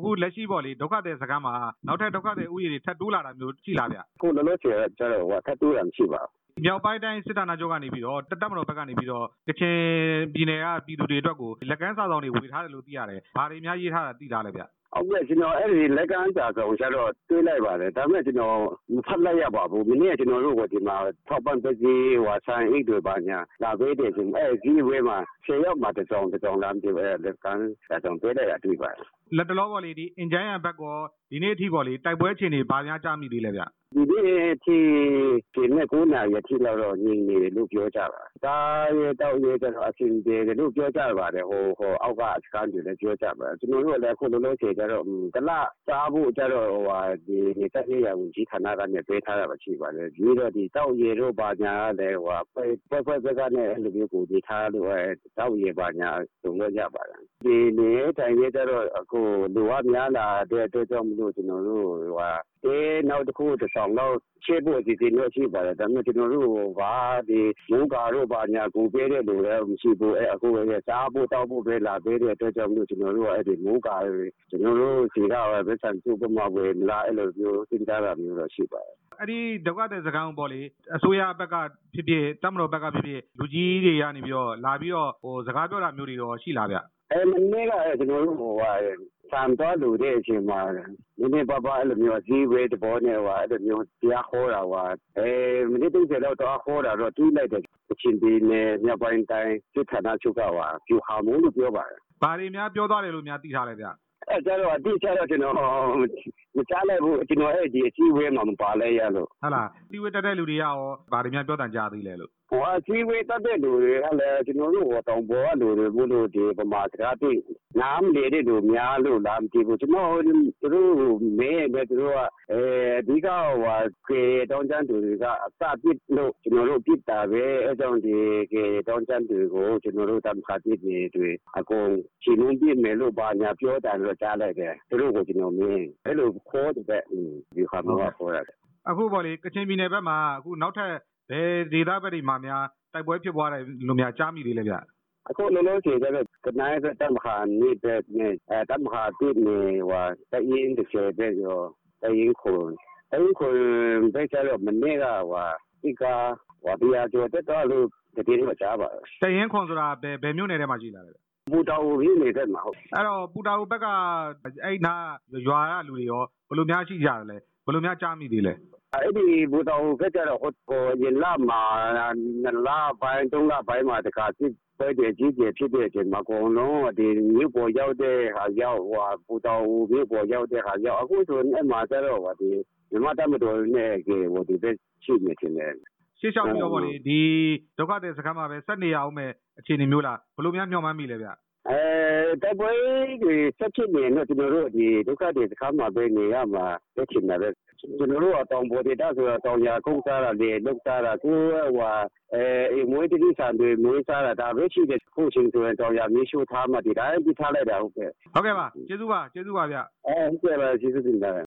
အခုလက်ရှိပေါ့လေဒုက္ခသည်စခန်းမှာနောက်ထပ်ဒုက္ခသည်ဥယျာဉ်တွေထပ်တိုးလာတာမျိုးရှိလားဗျအခုလောလောဆယ်ကျတော့ဟိုထပ်တိုးတာမရှိပါဘူးမြောက်ပိုင်းတိုင်းစစ်ဌာနချုပ်ကနေပြီးတော့တပ်မတော်ဘက်ကနေပြီးတော့ကချင်ပြည်နယ်ကပြည်သူတွေအတွက်ကိုလက်ကမ်းစာဆောင်တွေဝေထားတယ်လို့သိရတယ်။ဘာတွေများရေးထားတာသိထားလဲဗျ။ဟုတ်ကဲ့ကျွန်တော်အဲ့ဒီလက်ကမ်းစာဆောင်ကျတော့တွေးလိုက်ပါတယ်ဒါပေမဲ့ကျွန်တော်မဖတ်လိုက်ရပါဘူးမနေ့ကကျွန်တော်တို့ကဒီမှာထောက်ပံ့ပစ္စည်းဟိုဆန်အိတ်တွေပါညာလာပေးတယ်ဆိုအဲ့ဒီဝဲမှာဆယ်ရောက်မှတစ်ကြောင်တစ်ကြောင်လမ်းပြအဲ့လက်ကမ်းစာဆောင်တွေးလိုက်ရတွေ့ပါတယ် လက်တလောပေါ့လေဒီအင်ဂျန်ရန်ဘက်ကရောဒီနေ့အထိပေါ့လေတိုက်ပွဲအခြေအနေဘာများကြားမိသေးလဲဗျဒီနေ့အထိဒီနေ့9နာရီအထိလောက်တော့ငြိမ်နေတယ်လို့ပြောကြပါဒါရဲတောက်ရဲကျတော့အဆင်ပြေတယ်လို့ပြောကြပါတယ်ဟိုဟိုအောက်ကစကန်တွေလည်းပြောကြပါတယ်ကျွန်တော်တို့လည်းအခုလုံးလုံးဆယ်ကျတော့တလစားဖို့ကျတော့ဟိုဟာဒီနေသက်ရရဝင်ကြီးဌာနကနေပေးထားတာပဲရှိပါတယ်ပြီးတော့ဒီတောက်ရဲတို့ဘာညာလည်းဟိုဟာဖွဲဖွဲဖွဲကနဲ့အဲ့လိုမျိုးကိုဒီထားလို့အဲတောက်ရဲဘာညာသုံးလို့ရပါတယ်ဒီနေတိုင်ရဲကျတော့အခုလူဝများလာတဲ့အတွက်ကြောင့်မလို့ကျွန်တော်တို့ဟိုဟာအဲနောက်တစ်ခုတစ်ဆောင်တော့ရှေ့ဖို့အစီအစဉ်တော့ရှိပါတယ်ဒါပေမဲ့ကျွန်တော်တို့ဘာဒီမုန်းကာတို့ဘာညာကိုပေးတဲ့လူလည်းမရှိဘူးအဲအခုပဲစားဖို့တောက်ဖို့ပဲလာပေးတဲ့အတွက်ကြောင့်မလို့ကျွန်တော်တို့ကအဲ့ဒီမုန်းကာတွေကျွန်တော်တို့စီကပဲဗစ္ဆန်စုပမာဝယ်မလားအဲ့လိုမျိုးစဉ်းစားတာမျိုးတော့ရှိပါတယ်အဲ့ဒီဒုက္ခသည်စခန်းကိုပေါ့လေအစိုးရဘက်ကဖြစ်ဖြစ်တပ်မတော်ဘက်ကဖြစ်ဖြစ်လူကြီးတွေကနေပြီးတော့လာပြီးတော့ဟိုစကားပြောတာမျိုးတွေတော့ရှိလားဗျအဲ မနေ့က ကျွန်တော်တို့ဟိုဟာဆန်တော်လူတဲ့အချိန်မှာ နည်းနည်းပါးပါး အဲ့လိုမျိုးဈေးဝဲတဘောနဲ့ဟိုအဲ့လိုမျိုး တရားဟောတာဟိုအဲမနေ့တုန်းကလည်းတော့ဟောတာတော့ တွေးလိုက်တယ်အချင်းဒီနဲ့မြောက်ပိုင်းတိုင်း စစ်ဌာနချုပ်ကဟာပြူဟာမိုးလို့ ပြောပါတယ် ဘာတွေများ ပြောသွားတယ်လို့များ သိထားလဲဗျ အဲကျတော့အတိအကျတော့ကျွန်တော်မကြားလိုက်ဘူးကျွန်တော်အဲ့ဒီအစည်းအဝေးမှာမပါလဲရလို့ဟုတ်လားတီဝေတက်တဲ့လူတွေကရောဘာတွေများပြောတန်ကြသေးလဲလို့ဟိုအစည်းအဝေးတက်တဲ့လူတွေကလည်းကျွန်တော်တို့ဟိုတောင်ပေါ်ကလူတွေဘုလို့ဒီပမာစကားသိနားမလေတဲ့လူများလို့လားမသိဘူးကျွန်တော်သူတို့မဲပဲသူတို့ကအဲဒီကဟိုကေတောင်းချမ်းသူတွေကအစပစ်လို့ကျွန်တော်တို့ပြစ်တာပဲအဲကြောင့်ဒီကေတောင်းချမ်းတွေကိုကျွန်တော်တို့တမ်ခါပြစ်နေတွေအကုန်ရှင်လုံးပြစ်မယ်လို့ဘာညာပြောတယ်လို့ကြားလိုက်တယ်သူတို့ကိုကျွန်တော်မင်းအဲ့လိုခေါ်တဲ့ဒီခါမှာခေါ်ရတယ်အခုပေါ့လေကချင်ပြည်နယ်ဘက်မှာအခုနောက်ထပ်ဘယ်ဒေသဘက်တွေမှာများတိုက်ပွဲဖြစ်ပွားတယ်လို့များကြားမိသေးလဲဗျအခုလုံးလုံးစီတဲ့ကနိုင်တဲ့တမခါနေတဲ့နဲ့အဲတမခါတိနေဝါတရင်တစ်ချက်ပဲရောတရင်ခုံတရင်ခုံပဲကျတော့မနေ့ကဟိုဒီကဝါဒီယာကျော်တက်တော့လို့တည်နေမှာကြားပါတရင်ခွန်ဆိုတာဘယ်ဘယ်မြို့နယ်ထဲမှာရှိလာလဲဗျ ဘူတော်ဝင်းနေတဲ့မှာဟုတ်အဲ့တော့ပူတာအိုဘက်ကအဲ့နာရွာကလူတွေရောဘယ်လိုများရှိကြတယ်လဲဘယ်လိုများကြားမိသေးလဲအဲ့ဒီဘူတော်ကကျတော့ဟိုကိုရင်လာမှာနလာပိုင်းတုံးလာပိုင်းမှာတခါစစ်ပဲတဲ့ကြီးကြီးဖြစ်တဲ့အချိန်မှာအကုန်လုံးဒီမြို့ပေါ်ရောက်တဲ့ဟာရောက်ဟိုဘူတော်မြို့ပေါ်ရောက်တဲ့ဟာရောက်အခုဆိုအဲ့မှာကျတော့ဟိုဒီမြမတမတော်နဲ့ကေဟိုဒီပဲရှိနေတယ် ရှေ့လျှောက်ပြီးတော့ဗောလေဒီဒုက္ခသည်စခန်းမှာပဲဆက်နေရအောင်မဲ့အခြေအနေမျိုးလားဘယ်လိုများမျှော်မှန်းမိလဲဗျအဲတိုက်ပွဲတွေဆက်ဖြစ်နေတော့ကျွန်တော်တို့ဒီဒုက္ခတွေစခန်းမှာပဲနေရမှာတက်ချင်တယ်ပဲကျွန်တော်တို့အတောင်ပေါ်ဒေတာဆိုတော့တောင်ရကုန်းစားတာလေလောက်စားတာကိုဟိုအဲမွေးတိဆန်တွေမွေးစားတာဒါပဲရှိတယ်ခုချင်းဆိုရင်တောင်ရမြေရှိုးထားမှဒီတိုင်းပြထားလိုက်တာဟုတ်ကဲ့ဟုတ်ကဲ့ပါကျေးဇူးပါကျေးဇူးပါဗျအဲဟုတ်ကဲ့ပါကျေးဇူးတင်ပါတယ်